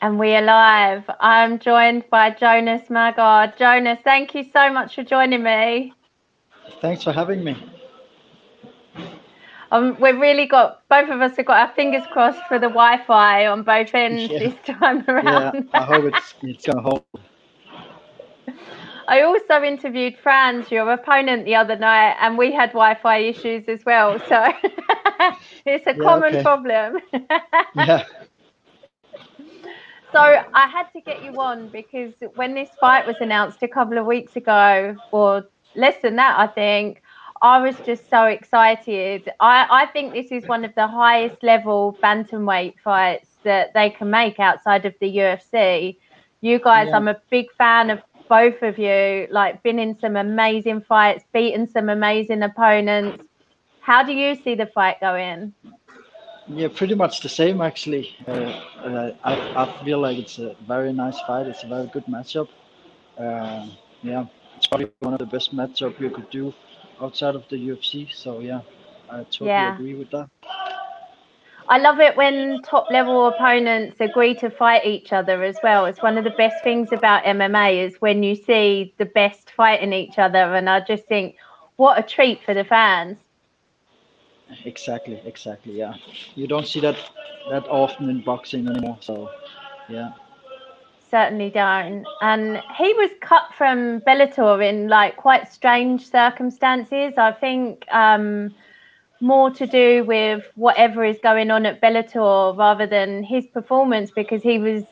And we are live. I'm joined by Jonas Magard. Jonas, thank you so much for joining me. Thanks for having me. Um, we've really got both of us have got our fingers crossed for the Wi-Fi on both ends Yeah. this time around. Yeah, I hope it's it's gonna hold. I also interviewed Frans, your opponent, the other night, and we had Wi-Fi issues as well. So it's a Yeah, common okay. problem. Yeah, So I had to get you on because when this fight was announced a couple of weeks ago, or less than that, I think, I was just so excited. I, I think this is one of the highest level bantamweight fights that they can make outside of the UFC. You guys, Yeah. I'm a big fan of both of you, like been in some amazing fights, beaten some amazing opponents. How do you see the fight going? Yeah, pretty much the same actually. Uh, uh, I I feel like it's a very nice fight. It's a very good matchup. Uh, yeah, it's probably one of the best matchup you could do outside of the UFC. So yeah, I totally Yeah. agree with that. I love it when top level opponents agree to fight each other as well. It's one of the best things about MMA is when you see the best fighting each other. And I just think, what a treat for the fans. Exactly, exactly. Yeah, you don't see that that often in boxing anymore. So yeah. Certainly don't. And he was cut from Bellator in like quite strange circumstances. I think um, more to do with whatever is going on at Bellator rather than his performance because he was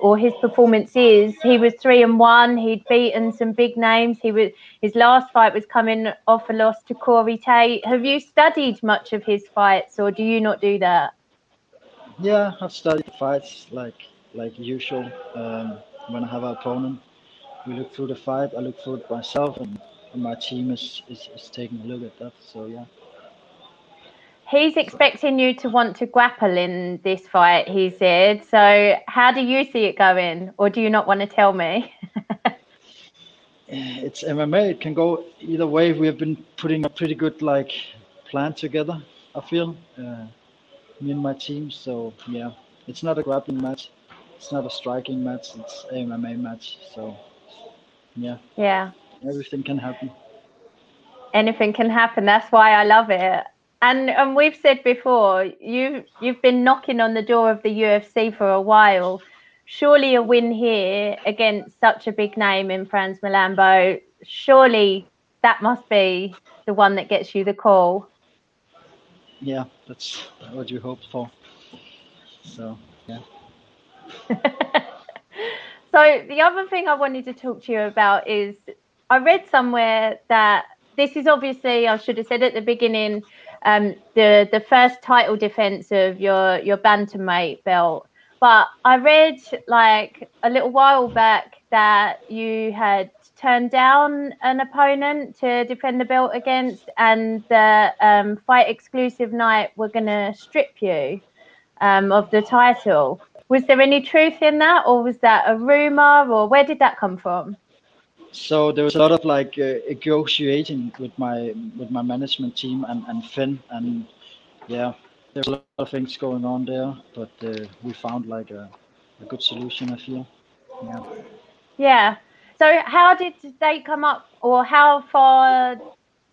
or his performance is he was three and one. He'd beaten some big names. He was his last fight was coming off a loss to Corey Tate. Have you studied much of his fights or do you not do that? Yeah, I've studied fights like like usual. Um, when I have an opponent, we look through the fight. I look through it myself, and, my team is, is is taking a look at that. So yeah, He's expecting you to want to grapple in this fight, he said. So, how do you see it going, or do you not want to tell me? It's MMA. It can go either way. We have been putting a pretty good like plan together. I feel uh, me and my team. So yeah, it's not a grappling match. It's not a striking match. It's a MMA match. So yeah, yeah, everything can happen. anything can happen. That's why I love it. And and we've said before, you you've been knocking on the door of the UFC for a while. Surely a win here against such a big name in Frans Mlambo. Surely that must be the one that gets you the call. Yeah, that's what you hoped for. So yeah. so the other thing I wanted to talk to you about is I read somewhere that this is obviously I should have said at the beginning um, the the first title defense of your your bantamweight belt. But I read like a little while back that you had turned down an opponent to defend the belt against, and the um, fight exclusive night were going to strip you um, of the title. Was there any truth in that, or was that a rumor, or where did that come from? So there was a lot of like uh, negotiating with my with my management team and and FEN and yeah, there's a lot of things going on there, but uh, we found like a, a good solution. I feel. Yeah. Yeah. So how did they come up, or how far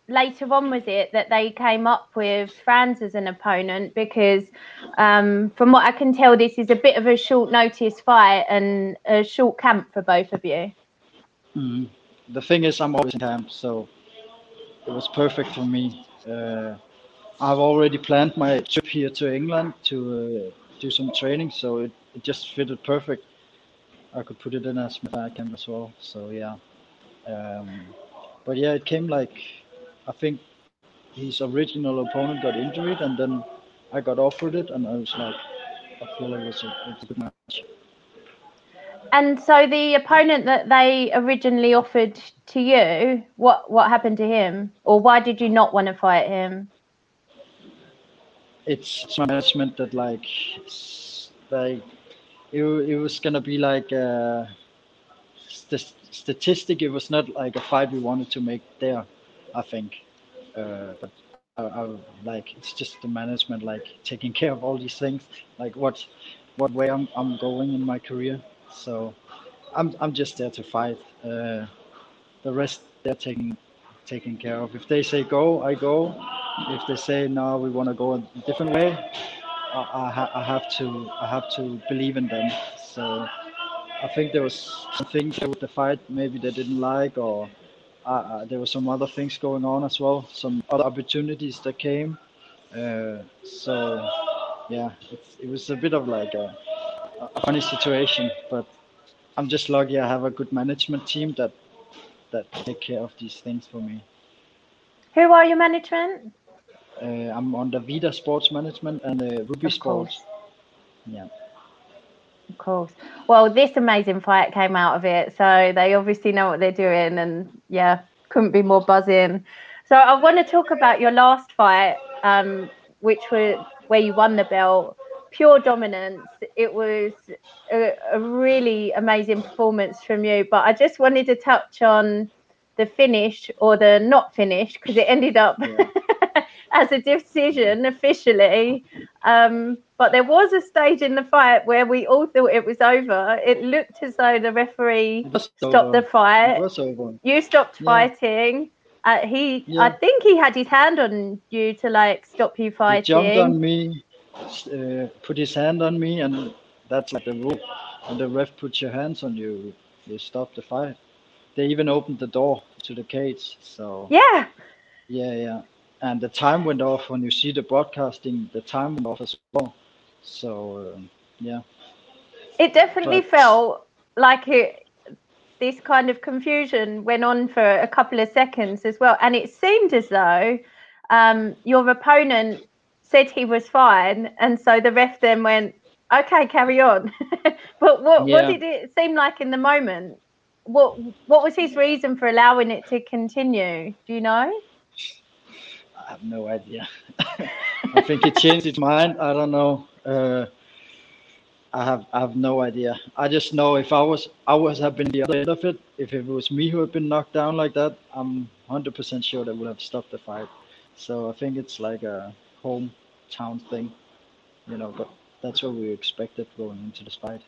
later on was it that they came up with Frans as an opponent? Because um, from what I can tell, this is a bit of a short notice fight and a short camp for both of you. Mhm. The thing is, I'm always in camp, so it was perfect for me. Uh, I've already planned my trip here to England to uh, do some training, so it, it just fitted perfect. I could put it in as my camp as well. So yeah, um, but yeah, it came like I think his original opponent got injured, and then I got offered it, and I was like, I feel like it's a, it's a good match. And so the opponent that they originally offered to you, what what happened to him, or why did you not want to fight him? it's management that like like it, it was gonna be like a st- statistic it was not like a fight we wanted to make there i think uh, but I, I like it's just the management like taking care of all these things like what what way I'm I'm going in my career. So I'm I'm just there to fight. Uh, the rest they're taking taking care of. If they say go, I go. If they say no, we want to go a different way, I, I, ha- I have to I have to believe in them. So I think there was some things with the fight maybe they didn't like, or uh, uh, there were some other things going on as well, some other opportunities that came. Uh, so yeah, it was a bit of like a funny situation, but I'm just lucky I have a good management team that that take care of these things for me. Who are your management? Uh, I'm on the Vida Sports Management and the Ruby Of Sports. course. Yeah. Of course. Well, this amazing fight came out of it, so they obviously know what they're doing, and yeah, couldn't be more buzzing. So I want to talk about your last fight, um, which was where you won the belt. Pure dominance. It was a, a really amazing performance from you. But I just wanted to touch on the finish or the not finish because it ended up Yeah. as a decision officially. Um, but there was a stage in the fight where we all thought it was over. It looked as though the referee stopped over. the fight. It was over. You stopped Yeah. fighting. Uh, he, I think he had his hand on you to like stop you He fighting. jumped on me, uh, put his hand on me, and that's like the rule. And the ref puts your hands on you, you stop the fight. They even opened the door to the cage. So Yeah, yeah, yeah. And the time went off when you see the broadcasting. The time went off as well. So um, yeah, it definitely But- felt like it. This kind of confusion went on for a couple of seconds as well, and it seemed as though um, your opponent said he was fine, and so the ref then went, "Okay, carry on." but what, what did it seem like in the moment? What what was his reason for allowing it to continue? Do you know? I have no idea. I think he changed his mind. I don't know. Uh, I have I have no idea. I just know if I was I was have been the other end of it. If it was me who had been knocked down like that, I'm hundred percent sure they would have stopped the fight. So I think it's like a hometown thing, you know. But that's what we expected going into this fight.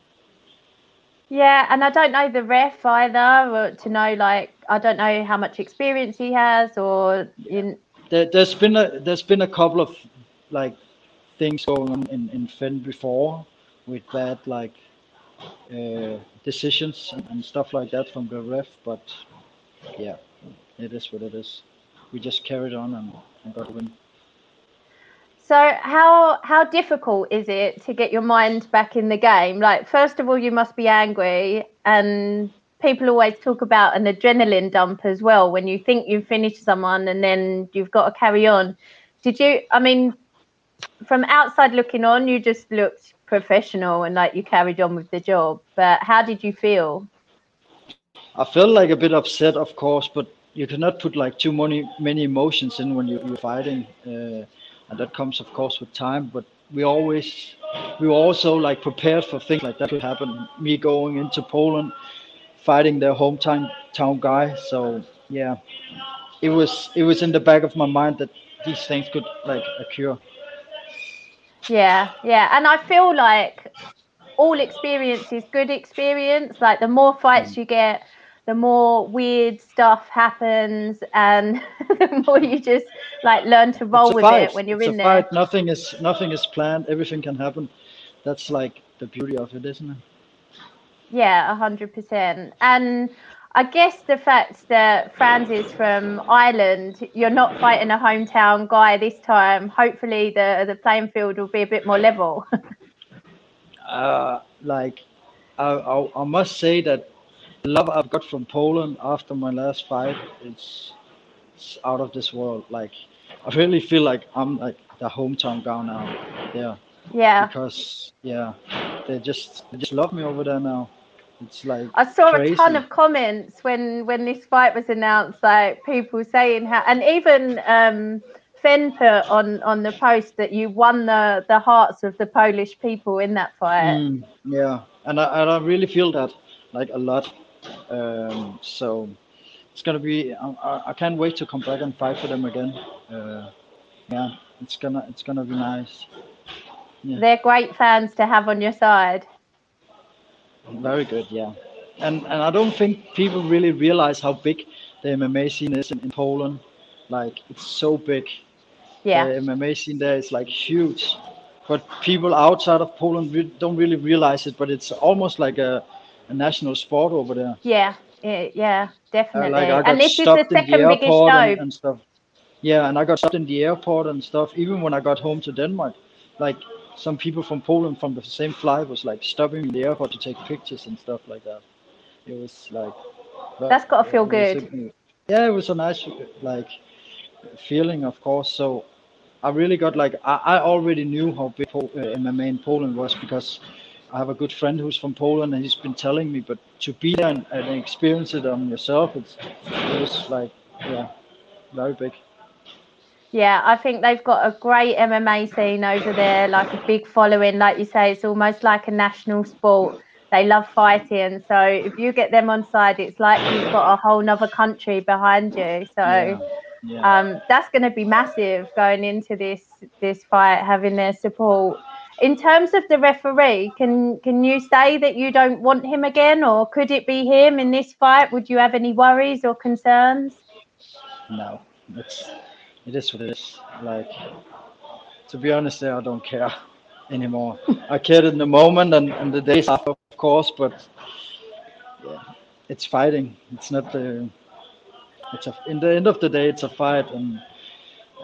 Yeah, and I don't know the ref either, to know like I don't know how much experience he has, or in There, there's been a there's been a couple of like things going on in in FEN before with bad like uh, decisions and, and stuff like that from the ref, but yeah, it is what it is. We just carried on and, and got a win. So how how difficult is it to get your mind back in the game? Like first of all, you must be angry, and people always talk about an adrenaline dump as well when you think you've finished someone and then you've got to carry on. Did you? I mean, from outside looking on, you just looked professional and like you carried on with the job. But how did you feel? I felt like a bit upset, of course, but you cannot put like too many many emotions in when you, you're fighting, uh, and that comes, of course, with time. But we always we were also like prepared for things like that could happen. Me going into Poland, fighting their hometown town guy. So yeah, it was it was in the back of my mind that these things could like occur. Yeah, yeah. And I feel like all experience is good experience. Like the more fights mm. you get, the more weird stuff happens and the more you just like learn to roll with fight. it when you're it's in there. Nothing is nothing is planned. Everything can happen. That's like the beauty of it, isn't it? Yeah, a hundred percent. And I guess the fact that Frans is from Ireland, you're not fighting a hometown guy this time. Hopefully the the playing field will be a bit more level. uh, like I, I, I must say that love I've got from Poland after my last fight is it's out of this world. Like I really feel like I'm like the hometown guy now. Yeah, yeah. because yeah, they just they just love me over there now. It's like I saw a ton of comments when when this fight was announced, like people saying how, and even um, FEN put on on the post that you won the the hearts of the Polish people in that fight. Mm, yeah, and I, and I really feel that like a lot. Um, so it's gonna be. I, I- can't wait to come back and fight for them again. Uh, yeah, it's gonna it's gonna be nice. Yeah. they're great fans to have on your side. Very good, yeah. And and I don't think people really realize how big the MMA scene is in, in Poland. Like it's so big. Yeah, The MMA scene there is like huge. But people outside of Poland re- don't really realize it, but it's almost like a, a national sport over there. yeah, yeah, yeah, Uh, definitely. like and this is the in the second biggest and, and stuff. Yeah, and I got stopped in the airport and stuff. Even when I got home to Denmark, like some people from Poland from the same flight was like stopping me in the airport to take pictures and stuff like that. It was like but That's gotta feel was a- good. yeah, it was a nice like feeling, of course. So I really got like I, I already knew how big Pol- uh, MMA in Poland was because I have a good friend who's from Poland and he's been telling me. But to be there and, and experience it on yourself, it's it was like yeah, very big. Yeah, I think they've got a great MMA scene over there, like a big following. Like you say, it's almost like a national sport. They love fighting. So if you get them on side, it's like you've got a whole nother country behind you. So yeah, yeah. um, that's going to be massive going into this this fight, having their support. In terms of the referee, can can you say that you don't want him again, or could it be him in this fight? Would you have any worries or concerns? no, it's it is what it is. Like to be honest, I don't care anymore. I cared in the moment and, and the days after, of course, but yeah, it's fighting. It's not the. It's a. In the end of the day, it's a fight, and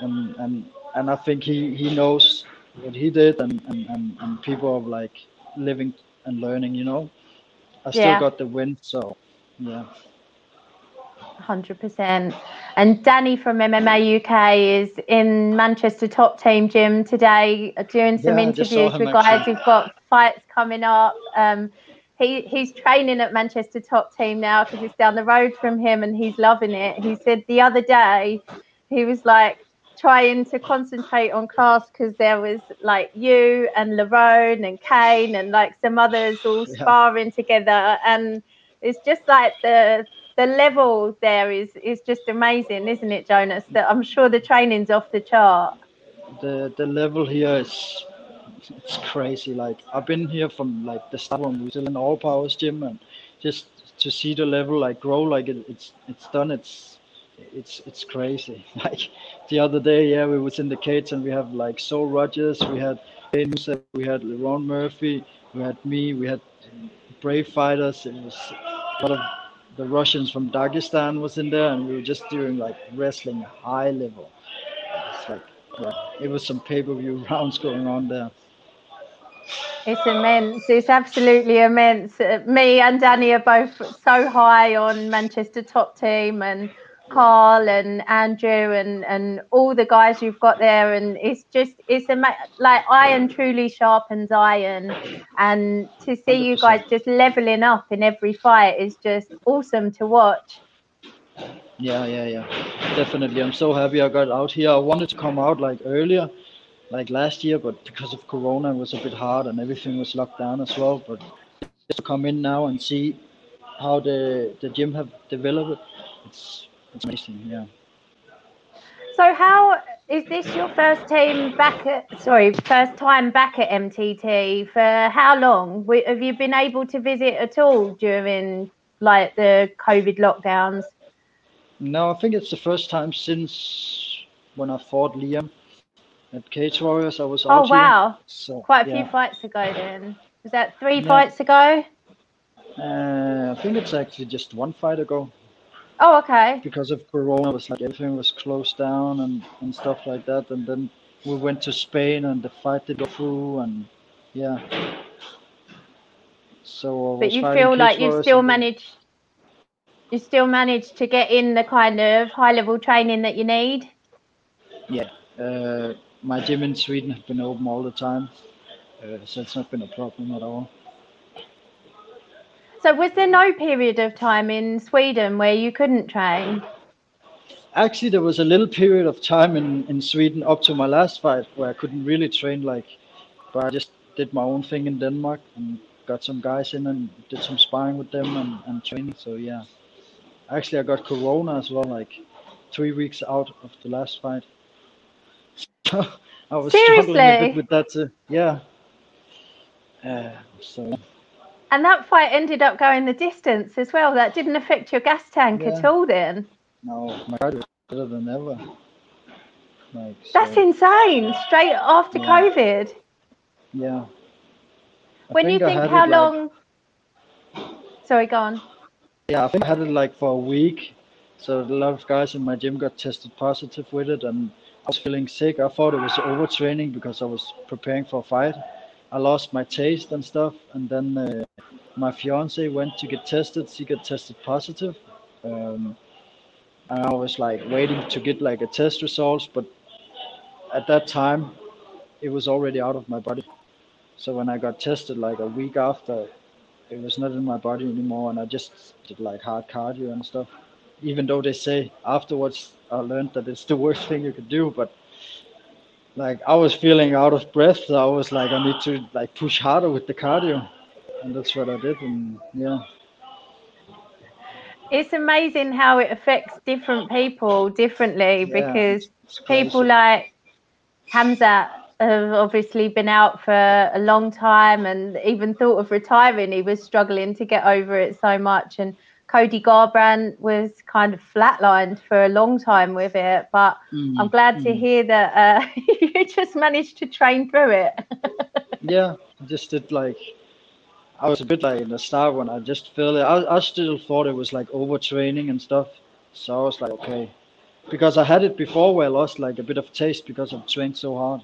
and and and I think he he knows what he did, and and and, and people of like living and learning. You know, I still Yeah. got the win, so yeah. Hundred percent. And Danny from MMA UK is in Manchester Top Team Gym today, uh, doing some Yeah, I just saw interviews with guys who've got fights coming up. Um, he he's training at Manchester Top Team now because it's down the road from him, and he's loving it. He said the other day he was like trying to concentrate on class because there was like you and Lerone and Kane and like some others all Yeah. sparring together, and it's just like the the level there is is just amazing, isn't it, Jonas? That I'm sure the training's off the chart. the the level here is it's crazy. Like I've been here from like the start when we were still in all powers gym and just to see the level like grow like it, it's it's done it's it's it's crazy. Like the other day, yeah, we was in the cage and we have like Saul Rogers, we had we had Ron Murphy, we had me, we had brave fighters. It was a lot of the Russians from Dagestan was in there and we were just doing like wrestling high level. It's like yeah, it was some pay-per-view rounds going on there. It's immense. It's absolutely immense. Me and Danny are both so high on Manchester top team and Carl and Andrew and, and all the guys you've got there. And it's just, it's ama- like iron truly sharpens iron. And to see you 100%. guys just leveling up in every fight is just awesome to watch. Yeah, yeah, yeah. Definitely. I'm so happy I got out here. I wanted to come out like earlier, like last year, but because of Corona, it was a bit hard and everything was locked down as well. But just to come in now and see how the the gym have developed, it's amazing. Yeah. So how is this your first team back at sorry, first time back at MTT for how long? Have you been able to visit at all during like the COVID lockdowns? No, I think it's the first time since when I fought Liam at Cage Warriors. I was Oh wow, So quite a yeah. few fights ago then. Was that three Yeah. fights ago? Uh, I think it's actually just one fight ago. Oh okay. because of Corona, it was like everything was closed down and, and stuff like that. And then we went to Spain and the fight did go through and yeah. So I But you feel like you still managed you still managed to get in the kind of high level training that you need? Yeah. Uh, my gym in Sweden has been open all the time, uh, so it's not been a problem at all. So was there no period of time in Sweden where you couldn't train? Actually, there was a little period of time in, in Sweden up to my last fight where I couldn't really train like, but I just did my own thing in Denmark and got some guys in and did some sparring with them and, and training. So yeah, actually I got Corona as well, like three weeks out of the last fight. So I was struggling a bit with that too. Yeah, Uh, so And that fight ended up going the distance as well. That didn't affect your gas tank at all then. now my is better than ever. Like That's so, insane. Straight after Yeah. COVID. yeah. I when you think how it, like- long Sorry, go on. Yeah, I think I had it like for a week. So a lot of guys in my gym got tested positive with it, and I was feeling sick. I thought it was overtraining because I was preparing for a fight. I lost my taste and stuff, and then uh, my fiance went to get tested. She got tested positive, um, and I was like waiting to get like a test results, but at that time, it was already out of my body. So when I got tested like a week after, it was not in my body anymore and i just did like hard cardio and stuff even though they say afterwards i learned that it's the worst thing you could do but like i was feeling out of breath so i was like i need to like push harder with the cardio and that's what i did and yeah It's amazing how it affects different people differently Yeah, because people like Hamza have obviously been out for a long time and even thought of retiring. He was struggling to get over it so much. And Cody Garbrandt was kind of flatlined for a long time with it. But Mm, I'm glad to mm. hear that uh, you just managed to train through it. yeah I just did like i was a bit like in the start when i just felt it I, I still thought it was like overtraining and stuff so i was like okay because i had it before where i lost like a bit of taste because i've trained so hard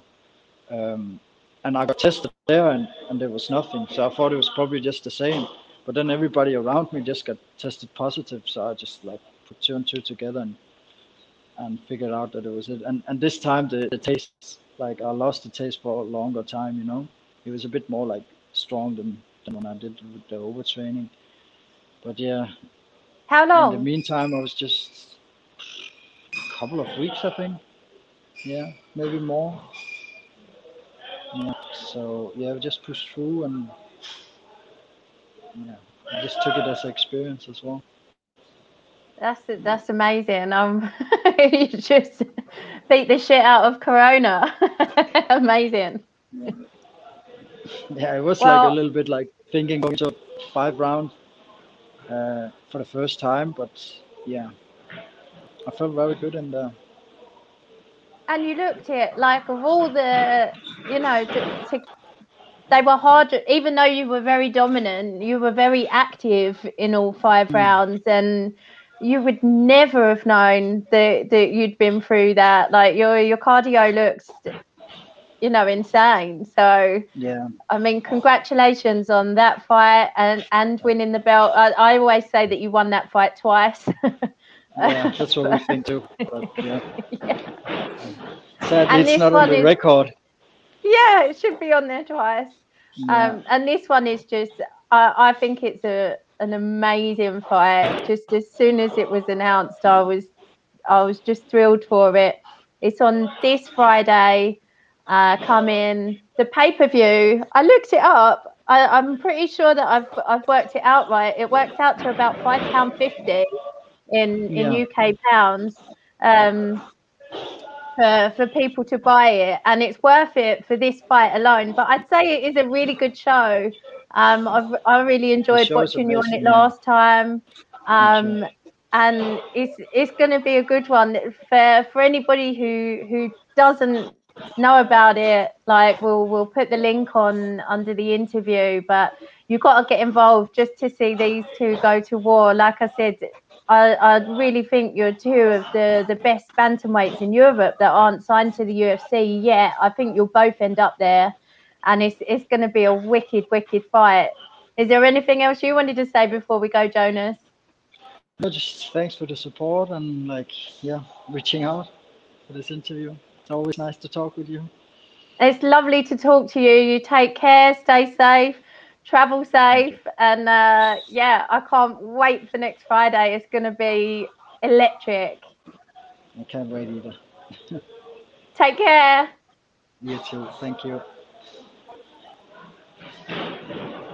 um, and i got tested there and, and there was nothing so i thought it was probably just the same but then everybody around me just got tested positive so i just like put two and two together and and figured out that it was it and and this time the, the taste like i lost the taste for a longer time you know it was a bit more like strong than, than when I did with the overtraining. But yeah, How long? in the meantime, I was just a couple of weeks, I think. Yeah, maybe more. Yeah, so yeah, we just pushed through and yeah, I just took it as an experience as well. That's that's amazing. Um, you just beat the shit out of Corona. amazing. Yeah, it was like a little bit like thinking going to five round uh, for the first time, but yeah, I felt very good and. there. And you looked at like of all the, you know, to, to, they were hard. Even though you were very dominant, you were very active in all five Mm. rounds, and you would never have known that that you'd been through that. Like your your cardio looks, you know, insane. So Yeah, I mean, congratulations on that fight and and winning the belt. I, I always say that you won that fight twice. yeah, that's what we think too. But yeah, yeah. sadly, And it's not on the is- record. Yeah, it should be on there twice. Yeah. Um, and this one is just, I, I think it's a an amazing fight. Just as soon as it was announced, I was, I was just thrilled for it. It's on this Friday. Uh, come in the pay per view. I looked it up. I, I'm pretty sure that I've I've worked it out right. It works out to about five pound fifty in in Yeah. UK pounds. Um, for, for people to buy it and it's worth it for this fight alone. But i'd say it is a really good show. Um I've, i really enjoyed watching you on it last time. Um and it's it's going to be a good one. For for anybody who who doesn't know about it like we'll we'll put the link on under the interview. But you've got to get involved just to see these two go to war. Like i said I, I really think you're two of the, the best bantamweights in Europe that aren't signed to the UFC yet. I think you'll both end up there, and it's it's going to be a wicked, wicked fight. Is there anything else you wanted to say before we go, Jonas? No, just thanks for the support and like yeah, reaching out for this interview. It's always nice to talk with you. It's lovely to talk to you. You take care, stay safe, travel safe, and uh, yeah, I can't wait for next Friday. It's going to be electric. I can't wait either. Take care. You too. Thank you.